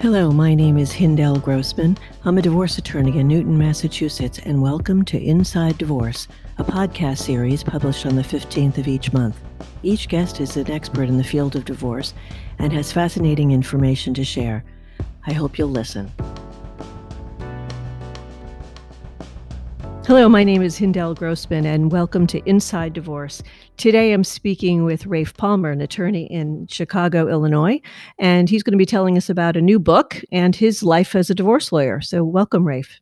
Hello, my name is Hindell Grossman. I'm a divorce attorney in Newton, Massachusetts, and welcome to Inside Divorce, a podcast series published on the 15th of each month. Each guest is an expert in the field of divorce and has fascinating information to share. I hope you'll listen. Hello, my name is Hindel Grossman, and welcome to Inside Divorce. Today I'm speaking with Rafe Palmer, an attorney in Chicago, Illinois, and he's going to be telling us about a new book and his life as a divorce lawyer. So, welcome, Rafe.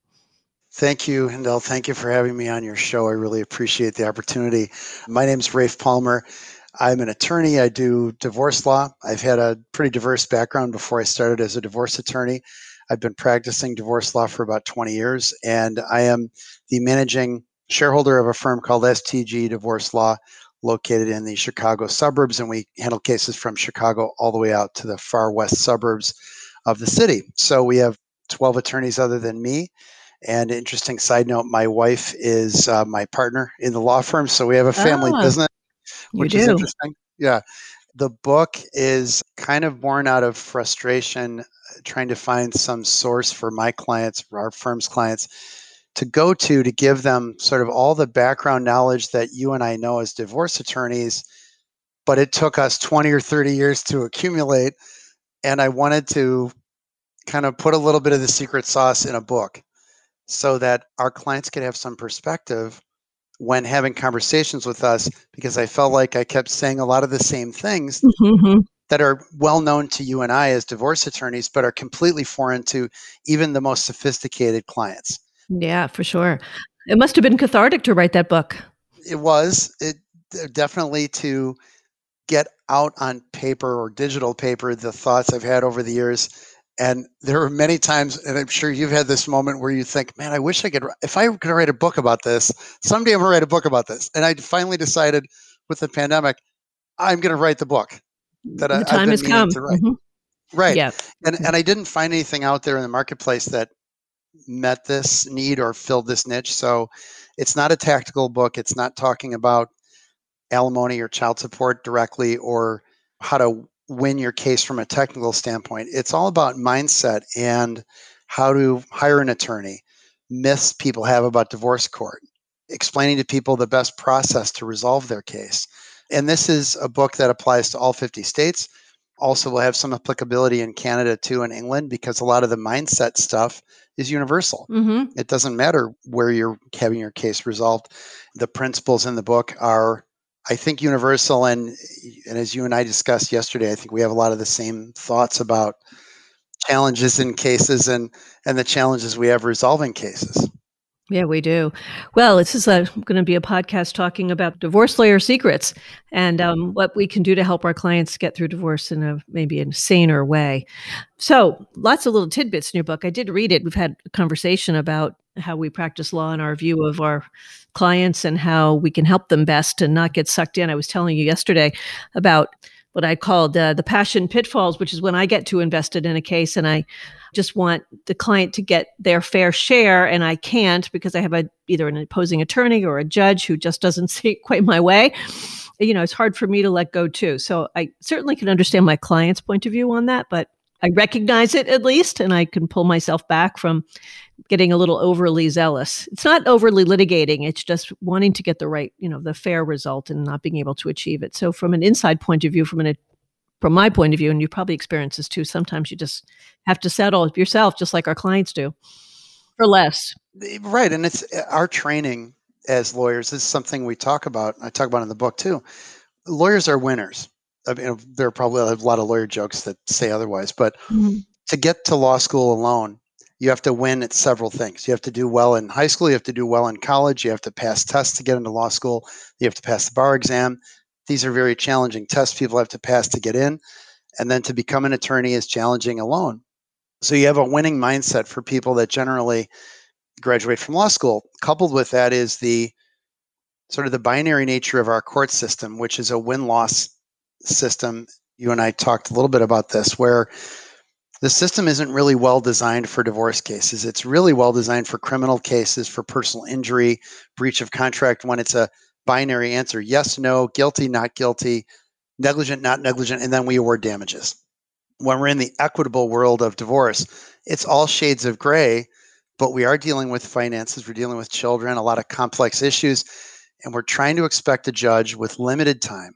Thank you, Hindel. Thank you for having me on your show. I really appreciate the opportunity. My name is Rafe Palmer. I'm an attorney. I do divorce law. I've had a pretty diverse background before I started as a divorce attorney. I've been practicing divorce law for about 20 years, and I am the managing shareholder of a firm called STG Divorce Law, located in the Chicago suburbs. And we handle cases from Chicago all the way out to the far west suburbs of the city. So we have 12 attorneys other than me. And interesting side note, my wife is uh, my partner in the law firm. So we have a family oh, business, which is interesting. Yeah. The book is kind of born out of frustration trying to find some source for my clients, for our firm's clients, to go to to give them sort of all the background knowledge that you and I know as divorce attorneys, but it took us 20 or 30 years to accumulate. And I wanted to kind of put a little bit of the secret sauce in a book so that our clients could have some perspective when having conversations with us because I felt like I kept saying a lot of the same things mm-hmm that are well known to you and I as divorce attorneys, but are completely foreign to even the most sophisticated clients. Yeah, for sure. It must have been cathartic to write that book. It was. It definitely to get out on paper or digital paper the thoughts I've had over the years. And there were many times, and I'm sure you've had this moment where you think, man, I wish I could, if I could write a book about this, someday I'm going to write a book about this. And I finally decided with the pandemic, I'm going to write the book that the I, time has come. Mm-hmm. Right. Yeah. And and I didn't find anything out there in the marketplace that met this need or filled this niche. So it's not a tactical book. It's not talking about alimony or child support directly or how to win your case from a technical standpoint. It's all about mindset and how to hire an attorney, myths people have about divorce court, explaining to people the best process to resolve their case and this is a book that applies to all 50 states. Also, will have some applicability in Canada too and England because a lot of the mindset stuff is universal. Mm-hmm. It doesn't matter where you're having your case resolved. The principles in the book are, I think, universal. And, and as you and I discussed yesterday, I think we have a lot of the same thoughts about challenges in cases and, and the challenges we have resolving cases. Yeah, we do. Well, this is going to be a podcast talking about divorce lawyer secrets and um, what we can do to help our clients get through divorce in a maybe a saner way. So, lots of little tidbits in your book. I did read it. We've had a conversation about how we practice law and our view of our clients and how we can help them best and not get sucked in. I was telling you yesterday about what I called uh, the passion pitfalls, which is when I get too invested in a case and I just want the client to get their fair share and I can't because I have a either an opposing attorney or a judge who just doesn't see it quite my way. You know, it's hard for me to let go too. So I certainly can understand my client's point of view on that, but I recognize it at least and I can pull myself back from getting a little overly zealous. It's not overly litigating, it's just wanting to get the right, you know, the fair result and not being able to achieve it. So from an inside point of view, from an from my point of view, and you probably experience this too, sometimes you just have to settle yourself, just like our clients do, for less. Right. And it's eh, our training as lawyers this is something we talk about. I talk about in the book too. Lawyers are winners. I mean, there are probably a lot of lawyer jokes that say otherwise, but mm-hmm. to get to law school alone, you have to win at several things. You have to do well in high school, you have to do well in college, you have to pass tests to get into law school, you have to pass the bar exam, these are very challenging tests people have to pass to get in. And then to become an attorney is challenging alone. So you have a winning mindset for people that generally graduate from law school. Coupled with that is the sort of the binary nature of our court system, which is a win loss system. You and I talked a little bit about this, where the system isn't really well designed for divorce cases. It's really well designed for criminal cases, for personal injury, breach of contract when it's a binary answer yes, no, guilty, not guilty, negligent, not negligent, and then we award damages. when we're in the equitable world of divorce, it's all shades of gray, but we are dealing with finances, we're dealing with children, a lot of complex issues, and we're trying to expect a judge with limited time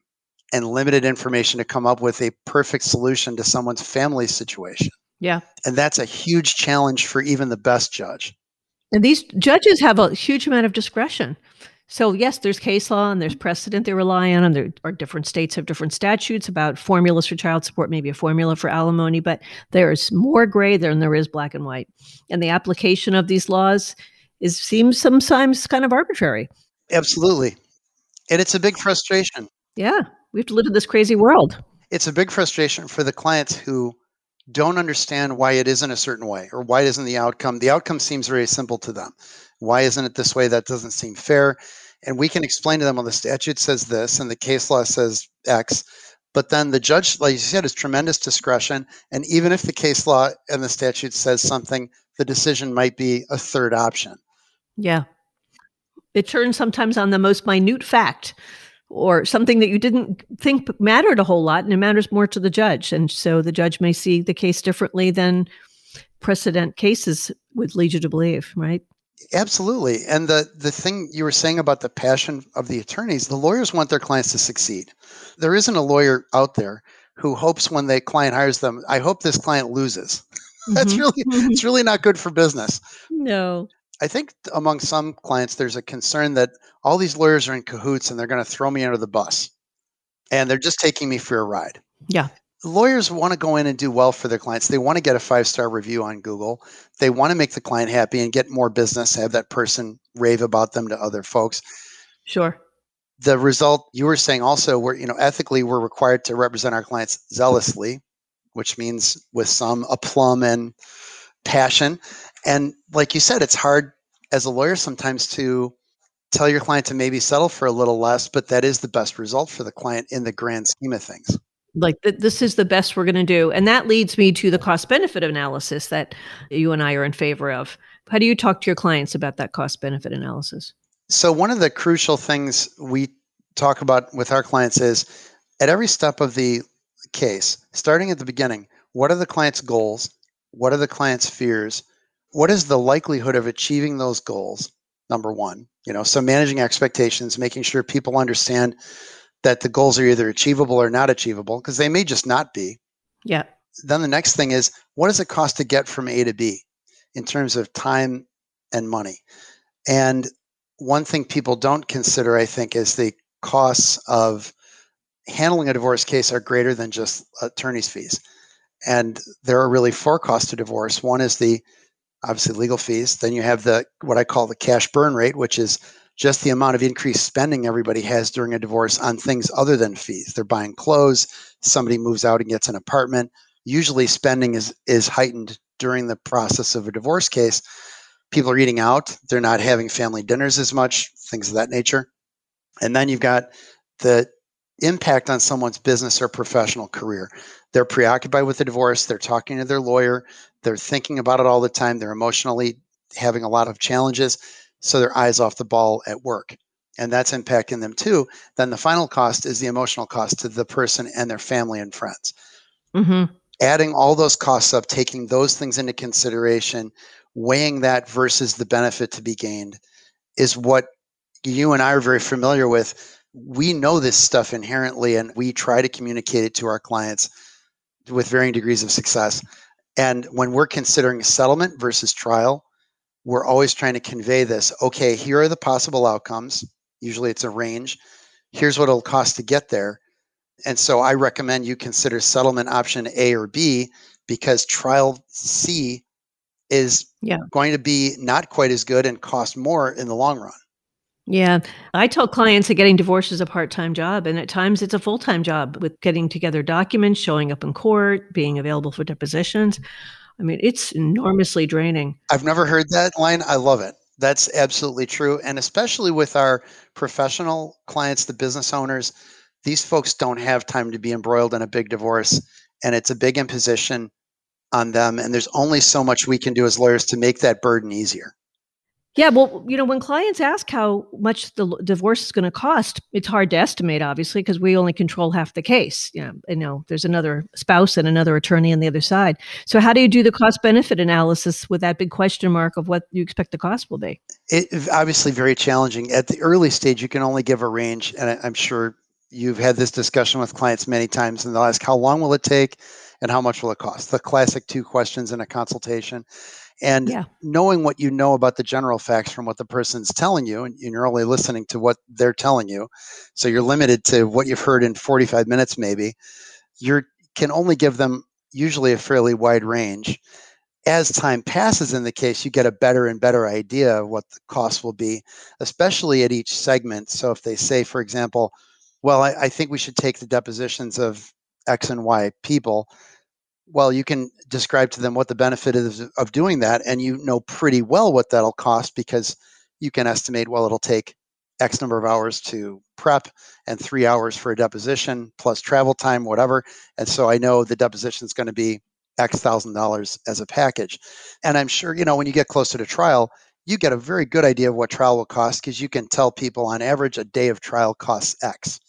and limited information to come up with a perfect solution to someone's family situation. Yeah. And that's a huge challenge for even the best judge. And these judges have a huge amount of discretion. So, yes, there's case law and there's precedent they rely on, and there are different states have different statutes about formulas for child support, maybe a formula for alimony, but there's more gray than there is black and white. And the application of these laws is seems sometimes kind of arbitrary. Absolutely. And it's a big frustration. Yeah. We have to live in this crazy world. It's a big frustration for the clients who don't understand why it isn't a certain way or why isn't the outcome. The outcome seems very simple to them. Why isn't it this way? That doesn't seem fair. And we can explain to them, well, the statute says this and the case law says X. But then the judge, like you said, has tremendous discretion. And even if the case law and the statute says something, the decision might be a third option. Yeah. It turns sometimes on the most minute fact or something that you didn't think mattered a whole lot and it matters more to the judge. And so the judge may see the case differently than precedent cases would lead you to believe, right? Absolutely. And the, the thing you were saying about the passion of the attorneys, the lawyers want their clients to succeed. There isn't a lawyer out there who hopes when the client hires them, I hope this client loses. Mm-hmm. That's really it's really not good for business. No. I think among some clients there's a concern that all these lawyers are in cahoots and they're going to throw me under the bus. And they're just taking me for a ride. Yeah lawyers want to go in and do well for their clients. They want to get a five star review on Google. They want to make the client happy and get more business, have that person rave about them to other folks. Sure. The result you were saying also, we're, you know, ethically, we're required to represent our clients zealously, which means with some aplomb and passion. And like you said, it's hard as a lawyer sometimes to tell your client to maybe settle for a little less, but that is the best result for the client in the grand scheme of things like th- this is the best we're going to do. And that leads me to the cost benefit analysis that you and i are in favor of. How do you talk to your clients about that cost benefit analysis? So one of the crucial things we talk about with our clients is at every step of the case starting at the beginning what are the client's goals? What are the client's fears? What is the likelihood of achieving those goals? Number one you know so managing expectations making sure people understand that the goals are either achievable or not achievable because they may just not be. Yeah. Then the next thing is what does it cost to get from A to B in terms of time and money? And one thing people don't consider, I think, is the costs of handling a divorce case are greater than just attorney's fees. And there are really four costs to divorce. One is the obviously legal fees. Then you have the what I call the cash burn rate, which is just the amount of increased spending everybody has during a divorce on things other than fees. They're buying clothes, somebody moves out and gets an apartment. Usually spending is is heightened during the process of a divorce case. People are eating out, they're not having family dinners as much, things of that nature. And then you've got the impact on someone's business or professional career. They're preoccupied with the divorce, they're talking to their lawyer, they're thinking about it all the time, they're emotionally having a lot of challenges so their eyes off the ball at work and that's impacting them too. Then the final cost is the emotional cost to the person and their family and friends. Mm-hmm. adding all those costs up taking those things into consideration weighing that versus the benefit to be gained is what you and i are very familiar with. We know this stuff inherently and we try to communicate it to our clients with varying degrees of success. And when we're considering settlement versus trial we're always trying to convey this okay here are the possible outcomes usually it's a range here's what it'll cost to get there and so i recommend you consider settlement option a or b because trial c is yeah. going to be not quite as good and cost more in the long run yeah. I tell clients that getting divorced is a part time job, and at times it's a full time job with getting together documents, showing up in court, being available for depositions. I mean, it's enormously draining. I've never heard that line. I love it. That's absolutely true. And especially with our professional clients, the business owners, these folks don't have time to be embroiled in a big divorce. And it's a big imposition on them. And there's only so much we can do as lawyers to make that burden easier. Yeah, well, you know, when clients ask how much the divorce is going to cost, it's hard to estimate, obviously, because we only control half the case. You know, you know, there's another spouse and another attorney on the other side. So, how do you do the cost benefit analysis with that big question mark of what you expect the cost will be? It obviously very challenging at the early stage. You can only give a range, and I'm sure you've had this discussion with clients many times, and they'll ask, "How long will it take?" and "How much will it cost?" The classic two questions in a consultation and yeah. knowing what you know about the general facts from what the person's telling you and you're only listening to what they're telling you so you're limited to what you've heard in 45 minutes maybe you can only give them usually a fairly wide range as time passes in the case you get a better and better idea of what the cost will be especially at each segment so if they say for example well I, I think we should take the depositions of x and y people well, you can describe to them what the benefit is of doing that, and you know pretty well what that'll cost because you can estimate, well, it'll take X number of hours to prep and three hours for a deposition plus travel time, whatever. And so I know the deposition is going to be X thousand dollars as a package. And I'm sure, you know, when you get closer to trial, you get a very good idea of what trial will cost because you can tell people on average a day of trial costs X.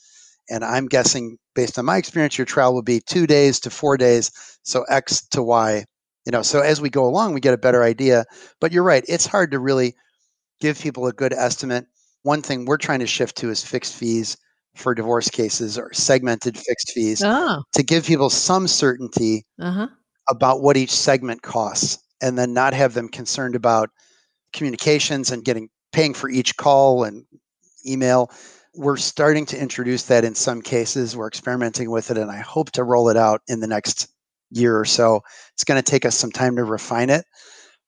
And I'm guessing, based on my experience, your trial will be two days to four days. So X to Y. You know, so as we go along, we get a better idea. But you're right, it's hard to really give people a good estimate. One thing we're trying to shift to is fixed fees for divorce cases or segmented fixed fees oh. to give people some certainty uh-huh. about what each segment costs and then not have them concerned about communications and getting paying for each call and email we're starting to introduce that in some cases. We're experimenting with it, and I hope to roll it out in the next year or so. It's going to take us some time to refine it,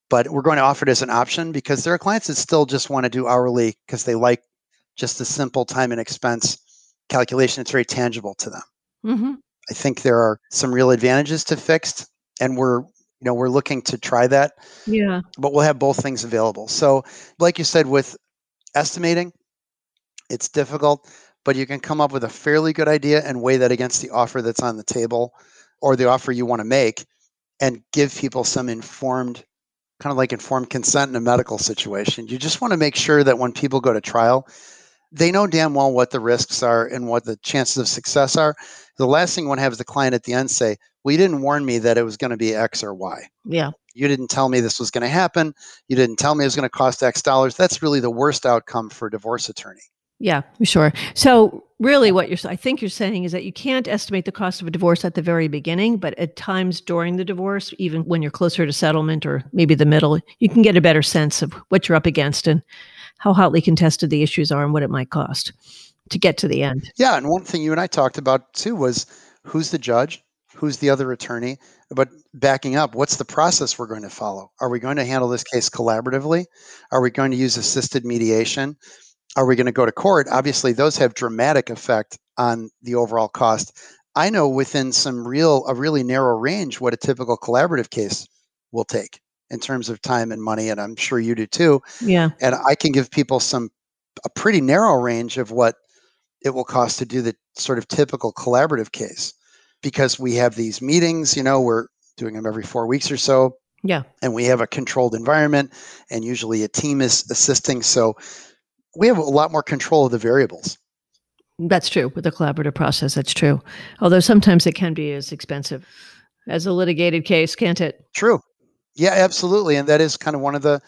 but we're going to offer it as an option because there are clients that still just want to do hourly because they like just the simple time and expense calculation. It's very tangible to them. Mm-hmm. I think there are some real advantages to fixed, and we're you know we're looking to try that. Yeah. But we'll have both things available. So, like you said, with estimating, it's difficult, but you can come up with a fairly good idea and weigh that against the offer that's on the table or the offer you want to make and give people some informed kind of like informed consent in a medical situation. You just want to make sure that when people go to trial, they know damn well what the risks are and what the chances of success are. The last thing you want to have is the client at the end say, Well, you didn't warn me that it was going to be X or Y. Yeah. You didn't tell me this was going to happen. You didn't tell me it was going to cost X dollars. That's really the worst outcome for a divorce attorney. Yeah, sure. So really what you're I think you're saying is that you can't estimate the cost of a divorce at the very beginning, but at times during the divorce, even when you're closer to settlement or maybe the middle, you can get a better sense of what you're up against and how hotly contested the issues are and what it might cost to get to the end. Yeah, and one thing you and I talked about too was who's the judge, who's the other attorney, but backing up, what's the process we're going to follow? Are we going to handle this case collaboratively? Are we going to use assisted mediation? Are we going to go to court? Obviously, those have dramatic effect on the overall cost. I know within some real a really narrow range what a typical collaborative case will take in terms of time and money, and I'm sure you do too. Yeah. And I can give people some a pretty narrow range of what it will cost to do the sort of typical collaborative case because we have these meetings. You know, we're doing them every four weeks or so. Yeah. And we have a controlled environment, and usually a team is assisting. So we have a lot more control of the variables. That's true with the collaborative process. That's true. Although sometimes it can be as expensive as a litigated case, can't it? True. Yeah, absolutely. And that is kind of one of the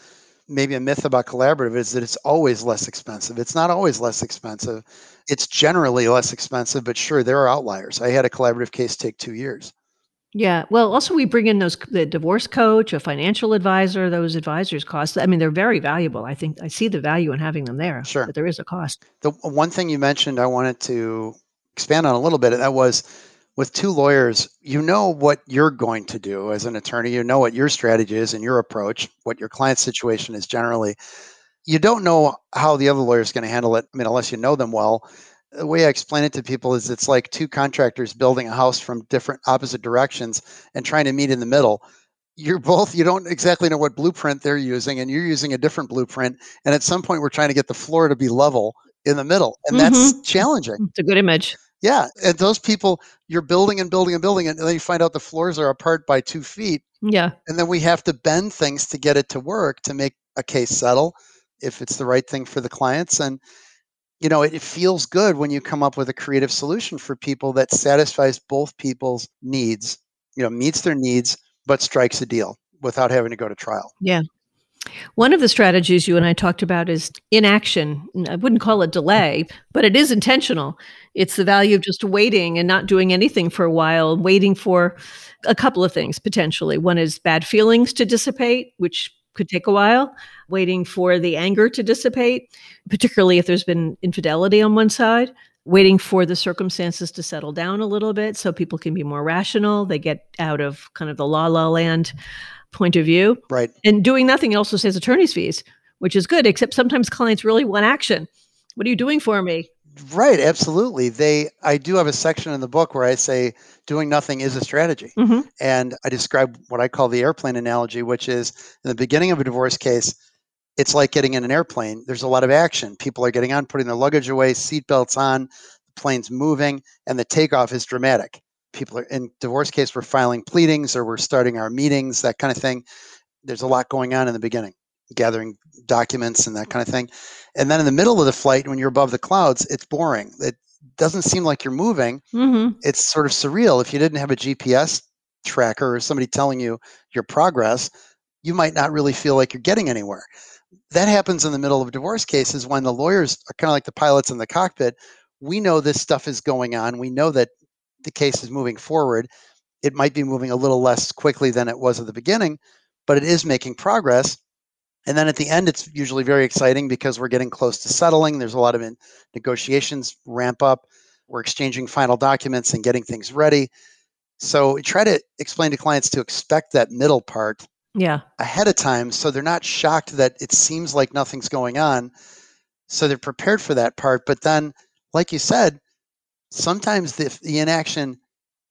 maybe a myth about collaborative is that it's always less expensive. It's not always less expensive. It's generally less expensive, but sure, there are outliers. I had a collaborative case take two years. Yeah. Well, also we bring in those the divorce coach, a financial advisor. Those advisors cost. I mean, they're very valuable. I think I see the value in having them there. Sure. But there is a cost. The one thing you mentioned, I wanted to expand on a little bit. And That was with two lawyers. You know what you're going to do as an attorney. You know what your strategy is and your approach. What your client's situation is generally. You don't know how the other lawyer is going to handle it. I mean, unless you know them well the way I explain it to people is it's like two contractors building a house from different opposite directions and trying to meet in the middle. You're both, you don't exactly know what blueprint they're using, and you're using a different blueprint. And at some point, we're trying to get the floor to be level in the middle. And mm-hmm. that's challenging. It's a good image. Yeah. And those people, you're building and building and building, and then you find out the floors are apart by two feet. Yeah. And then we have to bend things to get it to work to make a case settle if it's the right thing for the clients. And, you know, it, it feels good when you come up with a creative solution for people that satisfies both people's needs, you know, meets their needs, but strikes a deal without having to go to trial. Yeah. One of the strategies you and I talked about is inaction. I wouldn't call it delay, but it is intentional. It's the value of just waiting and not doing anything for a while, waiting for a couple of things potentially. One is bad feelings to dissipate, which could take a while, waiting for the anger to dissipate, particularly if there's been infidelity on one side, waiting for the circumstances to settle down a little bit so people can be more rational. They get out of kind of the la la land point of view. Right. And doing nothing also saves attorney's fees, which is good, except sometimes clients really want action. What are you doing for me? Right, absolutely. They I do have a section in the book where I say doing nothing is a strategy. Mm-hmm. And I describe what I call the airplane analogy, which is in the beginning of a divorce case, it's like getting in an airplane. There's a lot of action. People are getting on, putting their luggage away, seatbelts on, the plane's moving, and the takeoff is dramatic people are in divorce case we're filing pleadings or we're starting our meetings that kind of thing there's a lot going on in the beginning gathering documents and that kind of thing. And then in the middle of the flight when you're above the clouds it's boring. It doesn't seem like you're moving. Mm-hmm. it's sort of surreal. If you didn't have a gps tracker or somebody telling you your progress you might not really feel like you're getting anywhere. That happens in the middle of divorce cases when the lawyers are kind of like the pilots in the cockpit. We know this stuff is going on. We know that the case is moving forward. It might be moving a little less quickly than it was at the beginning, but it is making progress. And then at the end, it's usually very exciting because we're getting close to settling. There's a lot of in- negotiations ramp up. We're exchanging final documents and getting things ready. So we try to explain to clients to expect that middle part Yeah. ahead of time so they're not shocked that it seems like nothing's going on. So they're prepared for that part. But then, like you said, sometimes the, the inaction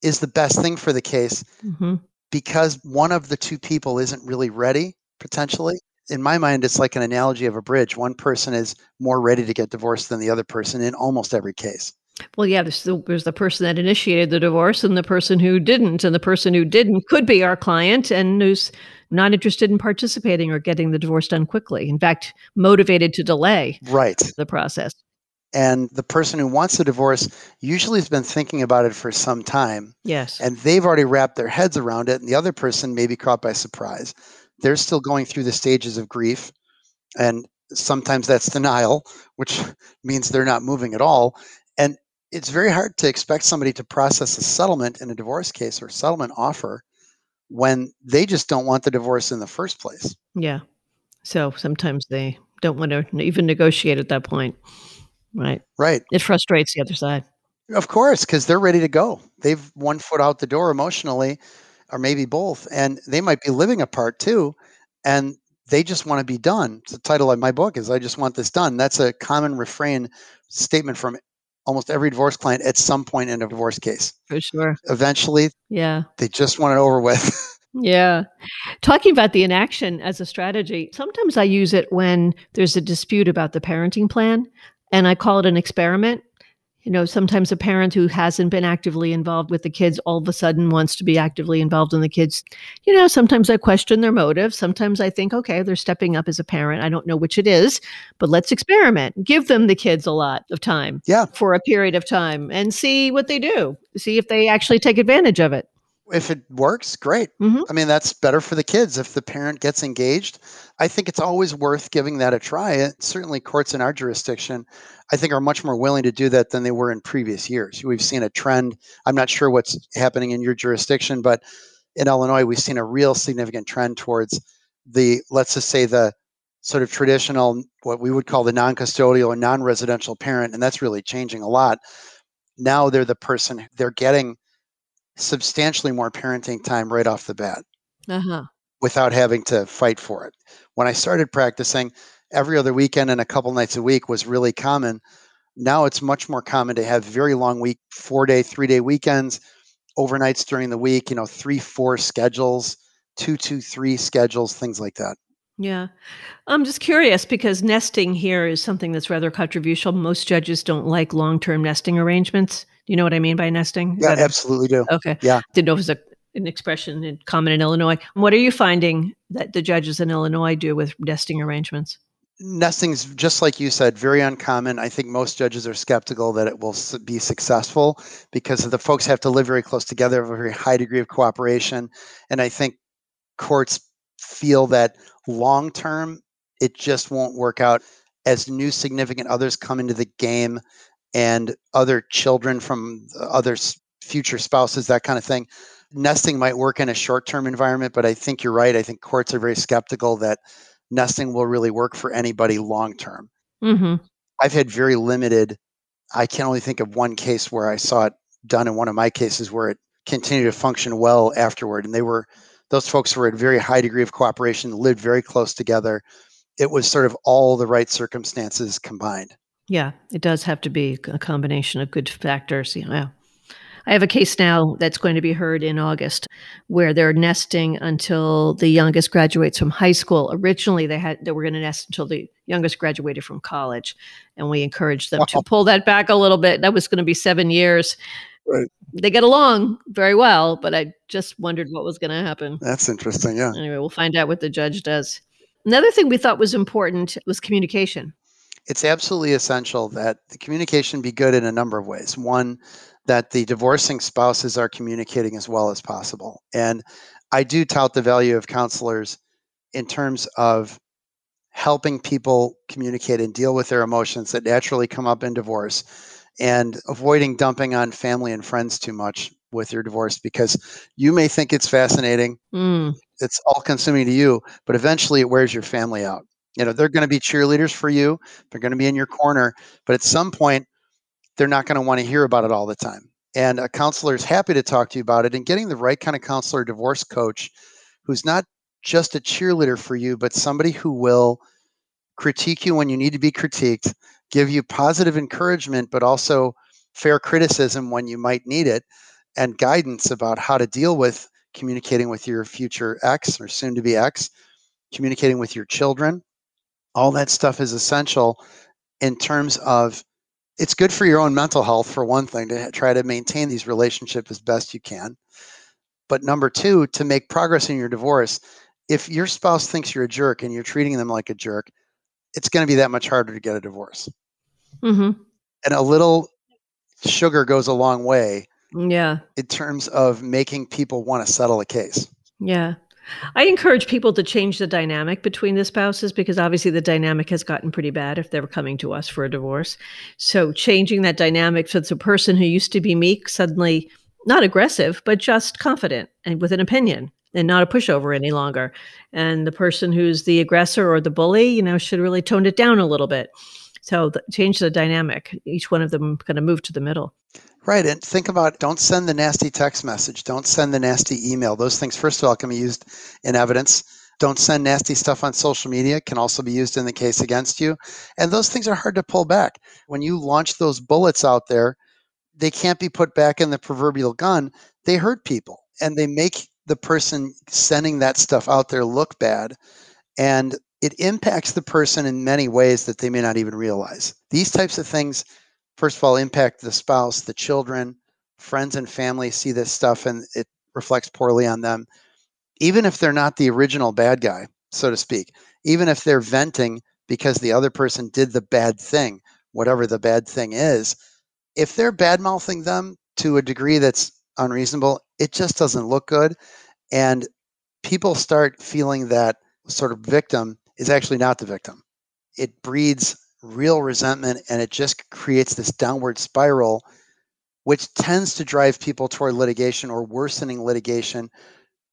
is the best thing for the case Mm-hmm. because one of the two people isn't really ready potentially in my mind it's like an analogy of a bridge one person is more ready to get divorced than the other person in almost every case Well, yeah, there's the, there's the person that initiated the divorce and the person who didn't. And the person who didn't could be our client and who's not interested in participating or getting the divorce done quickly. In fact, motivated to delay right the process. and the person who wants the divorce usually has been thinking about it for some time Yes. and they've already wrapped their heads around it and the other person may be caught by surprise they're still going through the stages of grief and sometimes that's denial which means they're not moving at all and it's very hard to expect somebody to process a settlement in a divorce case or settlement offer when they just don't want the divorce in the first place yeah. So sometimes they don't want to even negotiate at that point. Right. right It frustrates the other side. Of course, because they're ready to go. They've one foot out the door emotionally, or maybe both, and they might be living apart too, and they just want to be done. The title of my book is "I just want this done." That's a common refrain statement from almost every divorce client at some point in a divorce case. For sure. Eventually, Yeah. they just want it over with. Yeah. Talking about the inaction as a strategy, sometimes I use it when there's a dispute about the parenting plan and I call it an experiment. You know, sometimes a parent who hasn't been actively involved with the kids all of a sudden wants to be actively involved in the kids. You know, sometimes I question their motives. Sometimes I think, okay, they're stepping up as a parent. I don't know which it is, but let's experiment. Give them the kids a lot of time yeah, for a period of time and see what they do, see if they actually take advantage of it. If it works, great. Mhm. I mean, that's better for the kids if the parent gets engaged. I think it's always worth giving that a try. It, certainly, courts in our jurisdiction, I think, are much more willing to do that than they were in previous years. We've seen a trend. I'm not sure what's happening in your jurisdiction, but in Illinois, we've seen a real significant trend towards the, let's just say, the sort of traditional, what we would call the non custodial or non residential parent. And that's really changing a lot. Now they're the person, they're getting substantially more parenting time right off the bat Uh-huh. without having to fight for it. When I started practicing, every other weekend and a couple nights a week was really common. Now it's much more common to have very long week, four day, three day weekends, overnights during the week, you know, three, four schedules, two, two, three schedules, things like that. Yeah. I'm just curious because nesting here is something that's rather controversial. Most judges don't like long term nesting arrangements. Do you know what I mean by nesting? Is Yeah, that a- absolutely do. okay. Yeah. Didn't know if it was a, an expression in, common in Illinois. What are you finding that the judges in Illinois do with nesting arrangements? nesting's just like you said very uncommon i think most judges are skeptical that it will be successful because the folks have to live very close together have a very high degree of cooperation and i think courts feel that long term it just won't work out as new significant others come into the game and other children from other future spouses that kind of thing nesting might work in a short term environment but i think you're right i think courts are very skeptical that nesting will really work for anybody long term. Mm-hmm. I've had very limited, I can only think of one case where I saw it done in one of my cases where it continued to function well afterward. And they were, those folks were at a very high degree of cooperation, lived very close together. It was sort of all the right circumstances combined. Yeah, it does have to be a combination of good factors. Yeah. I have a case now that's going to be heard in August where they're nesting until the youngest graduates from high school. Originally, they had they were going to nest until the youngest graduated from college, and we encouraged them wow. to uh-huh. pull that back a little bit. That was going to be seven years. Right. They get along very well, but I just wondered what was going to happen. That's interesting. Yeah. Anyway, we'll find out what the judge does. Another thing we thought was important was communication. It's absolutely essential that the communication be good in a number of ways. One, that the divorcing spouses are communicating as well as possible. And I do tout the value of counselors in terms of helping people communicate and deal with their emotions that naturally come up in divorce and avoiding dumping on family and friends too much with your divorce because you may think it's fascinating. Mm. It's all consuming to you, but eventually it wears your family out. You know, they're going to be cheerleaders for you. They're going to be in your corner, but at some point they're not going to want to hear about it all the time. And a counselor is happy to talk to you about it and getting the right kind of counselor, divorce coach, who's not just a cheerleader for you, but somebody who will critique you when you need to be critiqued, give you positive encouragement, but also fair criticism when you might need it, and guidance about how to deal with communicating with your future ex or soon to be ex, communicating with your children. All that stuff is essential in terms of it's good for your own mental health for one thing to try to maintain these relationships as best you can. But number two to make progress in your divorce if your spouse thinks you're a jerk and you're treating them like a jerk it's going to be that much harder to get a divorce. Mm-hmm. and a little sugar goes a long way yeah. in terms of making people want to settle a case. Yeah I encourage people to change the dynamic between the spouses because obviously the dynamic has gotten pretty bad if they're coming to us for a divorce. So changing that dynamic so it's a person who used to be meek suddenly not aggressive, but just confident and with an opinion and not a pushover any longer. And the person who's the aggressor or the bully, you know, should really tone it down a little bit. So the, change the dynamic. Each one of them kind of move to the middle. Right. And think about don't send the nasty text message. Don't send the nasty email. Those things, first of all, can be used in evidence. Don't send nasty stuff on social media, can also be used in the case against you. And those things are hard to pull back. When you launch those bullets out there, they can't be put back in the proverbial gun. They hurt people and they make the person sending that stuff out there look bad. And it impacts the person in many ways that they may not even realize. These types of things first of all impact the spouse, the children, friends and family see this stuff and it reflects poorly on them. Even if they're not the original bad guy, so to speak, even if they're venting because the other person did the bad thing, whatever the bad thing is, if they're bad mouthing them to a degree that's unreasonable, it just doesn't look good. And people start feeling that sort of victim is actually not the victim. It breeds real resentment and it just creates this downward spiral which tends to drive people toward litigation or worsening litigation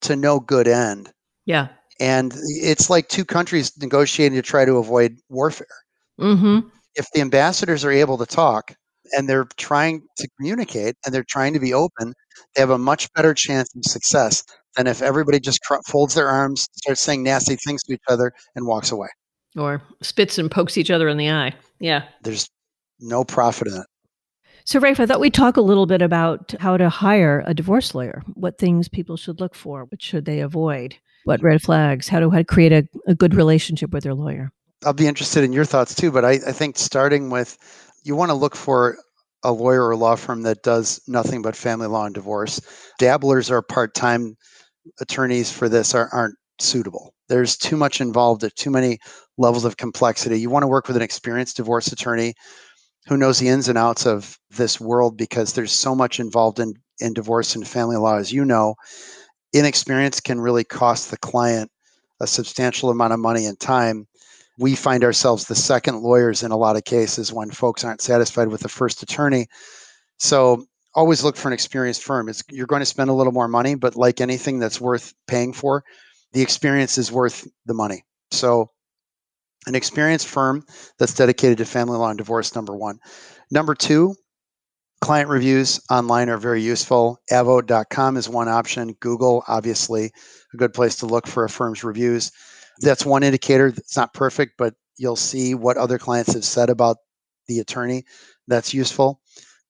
to no good end. Yeah. And it's like two countries negotiating to try to avoid warfare. Mm-hmm. if the ambassadors are able to talk and they're trying to communicate and they're trying to be open they have a much better chance of success than if everybody just folds their arms starts saying nasty things to each other and walks away or spits and pokes each other in the eye. Yeah. There's no profit in it. So, Rafe, I thought we'd talk a little bit about how to hire a divorce lawyer, what things people should look for, what should they avoid, what red flags, how to, how to create a, a good relationship with their lawyer. I'll be interested in your thoughts too, but I, I think starting with you want to look for a lawyer or law firm that does nothing but family law and divorce. Dabblers or part time attorneys for this are, aren't suitable. There's too much involved, there's too many levels of complexity. You want to work with an experienced divorce attorney who knows the ins and outs of this world because there's so much involved in, in divorce and family law, as you know. Inexperience can really cost the client a substantial amount of money and time. We find ourselves the second lawyers in a lot of cases when folks aren't satisfied with the first attorney. So always look for an experienced firm. It's, you're going to spend a little more money, but like anything that's worth paying for, the experience is worth the money. So an experienced firm that's dedicated to family law and divorce, number one. Number two, client reviews online are very useful. Avvo.com is one option. Google, obviously, a good place to look for a firm's reviews. That's one indicator. It's not perfect, but you'll see what other clients have said about the attorney. That's useful.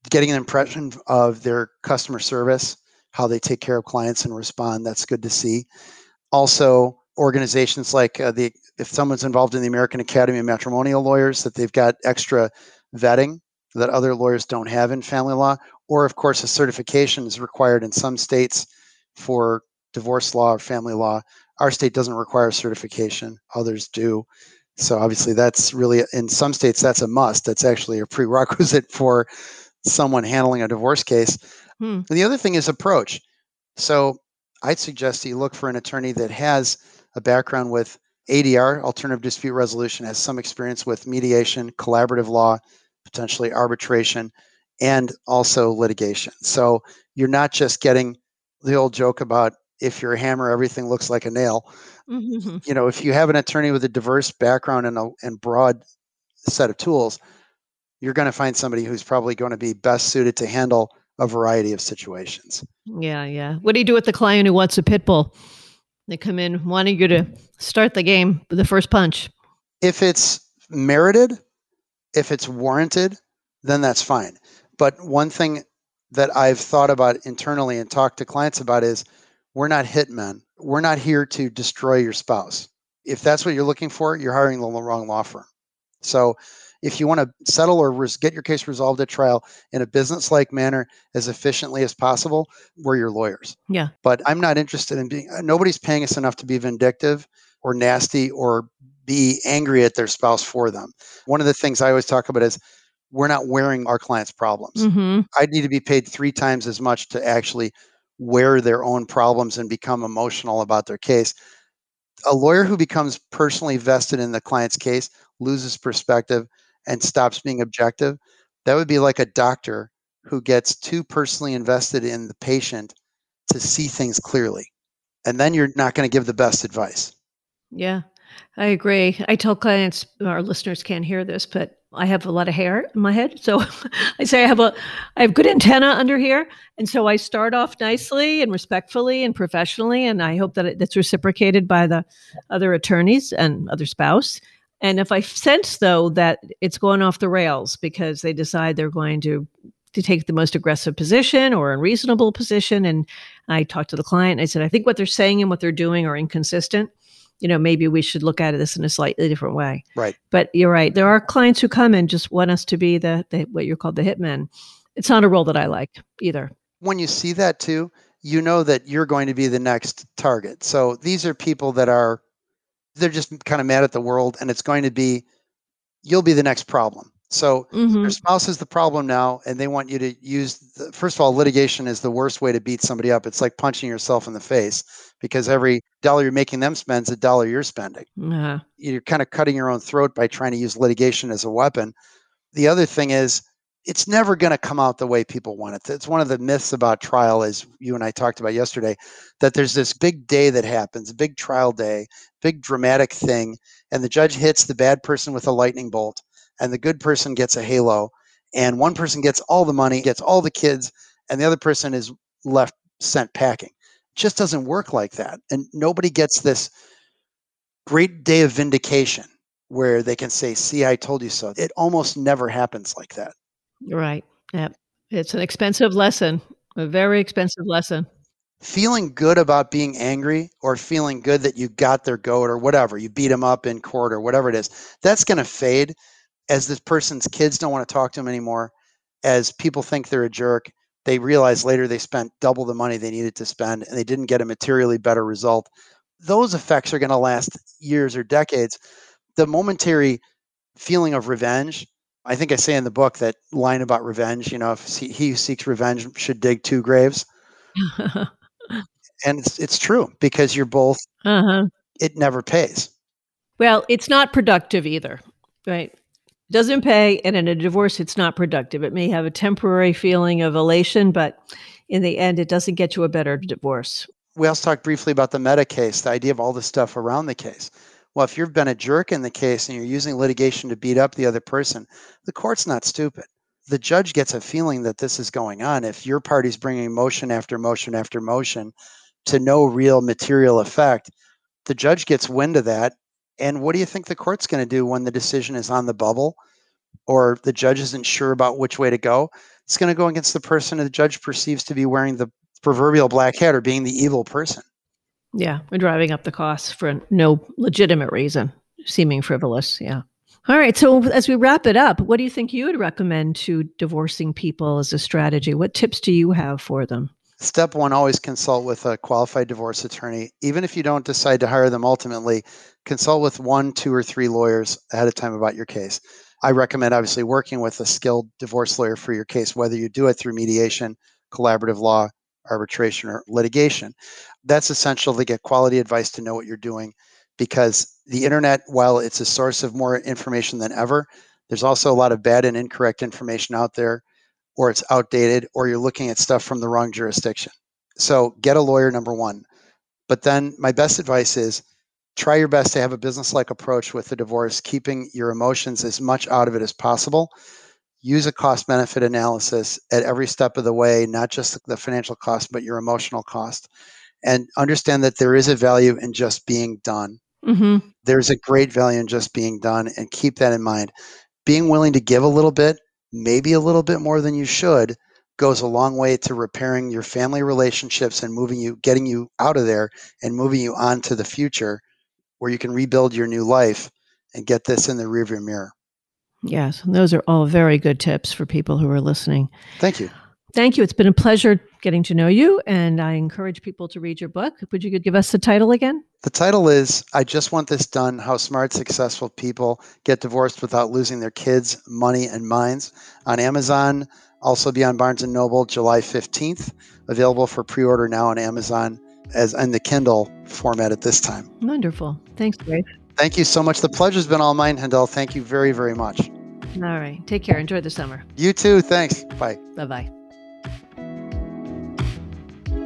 Getting an impression of their customer service, how they take care of clients and respond, that's good to see. Also, organizations like uh, the if someone's involved in the American Academy of Matrimonial Lawyers, that they've got extra vetting that other lawyers don't have in family law, or of course, a certification is required in some states for divorce law or family law. Our state doesn't require certification; others do. So obviously, that's really in some states that's a must. That's actually a prerequisite for someone handling a divorce case. Hmm. And the other thing is approach. So I'd suggest that you look for an attorney that has a background with ADR, alternative dispute resolution, has some experience with mediation, collaborative law, potentially arbitration, and also litigation. So you're not just getting the old joke about if you're a hammer, everything looks like a nail. Mm-hmm. You know, if you have an attorney with a diverse background and a and broad set of tools, you're going to find somebody who's probably going to be best suited to handle a variety of situations. Yeah, yeah. What do you do with the client who wants a pit bull? They come in wanting you to start the game with the first punch. If it's merited, if it's warranted, then that's fine. But one thing that I've thought about internally and talked to clients about is we're not hitmen. We're not here to destroy your spouse. If that's what you're looking for, you're hiring the wrong law firm. So if you want to settle or res- get your case resolved at trial in a business like manner as efficiently as possible, we're your lawyers. Yeah. But I'm not interested in being, nobody's paying us enough to be vindictive or nasty or be angry at their spouse for them. One of the things I always talk about is we're not wearing our clients' problems. Mm-hmm. I need to be paid three times as much to actually wear their own problems and become emotional about their case. A lawyer who becomes personally vested in the client's case loses perspective, and stops being objective, that would be like a doctor who gets too personally invested in the patient to see things clearly. And then you're not going to give the best advice. Yeah, I agree. I tell clients, our listeners can't hear this, but I have a lot of hair in my head. So I say I have a I have good antenna under here. And so I start off nicely and respectfully and professionally. And I hope that it's reciprocated by the other attorneys and other spouse. And if I sense though that it's going off the rails because they decide they're going to to take the most aggressive position or unreasonable position, and I talked to the client and I said, I think what they're saying and what they're doing are inconsistent. You know, maybe we should look at this in a slightly different way. Right. But you're right. There are clients who come and just want us to be the, the what you're called the hitman. It's not a role that I like either. When you see that too, you know that you're going to be the next target. So these are people that are they're just kind of mad at the world and it's going to be you'll be the next problem so mm-hmm. your spouse is the problem now and they want you to use the, first of all litigation is the worst way to beat somebody up it's like punching yourself in the face because every dollar you're making them spend is a dollar you're spending uh-huh. you're kind of cutting your own throat by trying to use litigation as a weapon the other thing is it's never going to come out the way people want it. It's one of the myths about trial, as you and I talked about yesterday, that there's this big day that happens, big trial day, big dramatic thing, and the judge hits the bad person with a lightning bolt, and the good person gets a halo, and one person gets all the money, gets all the kids, and the other person is left sent packing. It just doesn't work like that. And nobody gets this great day of vindication where they can say, See, I told you so. It almost never happens like that. Right. Yeah. It's an expensive lesson, a very expensive lesson. Feeling good about being angry or feeling good that you got their goat or whatever, you beat them up in court or whatever it is, that's going to fade as this person's kids don't want to talk to them anymore, as people think they're a jerk. They realize later they spent double the money they needed to spend and they didn't get a materially better result. Those effects are going to last years or decades. the momentary feeling of revenge. I think I say in the book that line about revenge, you know, if he, who seeks revenge should dig two graves. and it's, it's true because you're both, uh-huh. it never pays. Well, it's not productive either, right? It doesn't pay and in a divorce it's not productive it may have a temporary feeling of elation but in the end it doesn't get you a better divorce we also talked briefly about the meta case the idea of all the stuff around the case well if you've been a jerk in the case and you're using litigation to beat up the other person the court's not stupid the judge gets a feeling that this is going on if your party's bringing motion after motion after motion to no real material effect the judge gets wind of that and what do you think the court's going to do when the decision is on the bubble or the judge isn't sure about which way to go? It's going to go against the person the judge perceives to be wearing the proverbial black hat or being the evil person. Yeah, we're driving up the costs for no legitimate reason, seeming frivolous. Yeah. All right. So as we wrap it up, what do you think you would recommend to divorcing people as a strategy? What tips do you have for them? Step one always consult with a qualified divorce attorney. Even if you don't decide to hire them ultimately, consult with one, two, or three lawyers ahead of time about your case. I recommend obviously working with a skilled divorce lawyer for your case, whether you do it through mediation, collaborative law, arbitration, or litigation. That's essential to get quality advice to know what you're doing because the internet, while it's a source of more information than ever, there's also a lot of bad and incorrect information out there, or it's outdated, or you're looking at stuff from the wrong jurisdiction. So get a lawyer, number one. But then my best advice is try your best to have a business like approach with the divorce, keeping your emotions as much out of it as possible. Use a cost benefit analysis at every step of the way, not just the financial cost, but your emotional cost. And understand that there is a value in just being done. Mm-hmm. There's a great value in just being done, and keep that in mind. Being willing to give a little bit, maybe a little bit more than you should, goes a long way to repairing your family relationships and moving you, getting you out of there and moving you on to the future where you can rebuild your new life and get this in the rearview mirror. Yes, those are all very good tips for people who are listening. Thank you. Thank you. It's been a pleasure getting to know you, and I encourage people to read your book. Would you give us the title again? The title is I Just Want This Done How Smart, Successful People Get Divorced Without Losing Their Kids, Money, and Minds on Amazon. Also be on Barnes & Noble July 15th. Available for pre-order now on Amazon as in the Kindle format at this time. Wonderful. Thanks, Dave. Thank you so much. The pleasure's been all mine, Hendel. Thank you very, very much. All right. Take care. Enjoy the summer. You too. Thanks. Bye. Bye bye.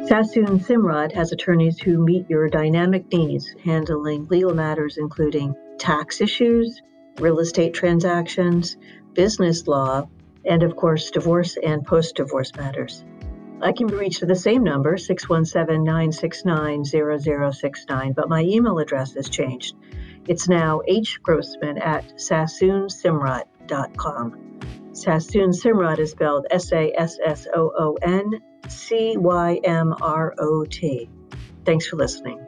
Sassoon Cymrot has attorneys who meet your dynamic needs, handling legal matters including tax issues, real estate transactions, business law, and of course, divorce and post divorce matters. I can be reached at the same number, 617 969 0069, but my email address has changed. It's now hgrossman at Sassoon Cymrot is spelled S A S S O O N C Y M R O T. Thanks for listening.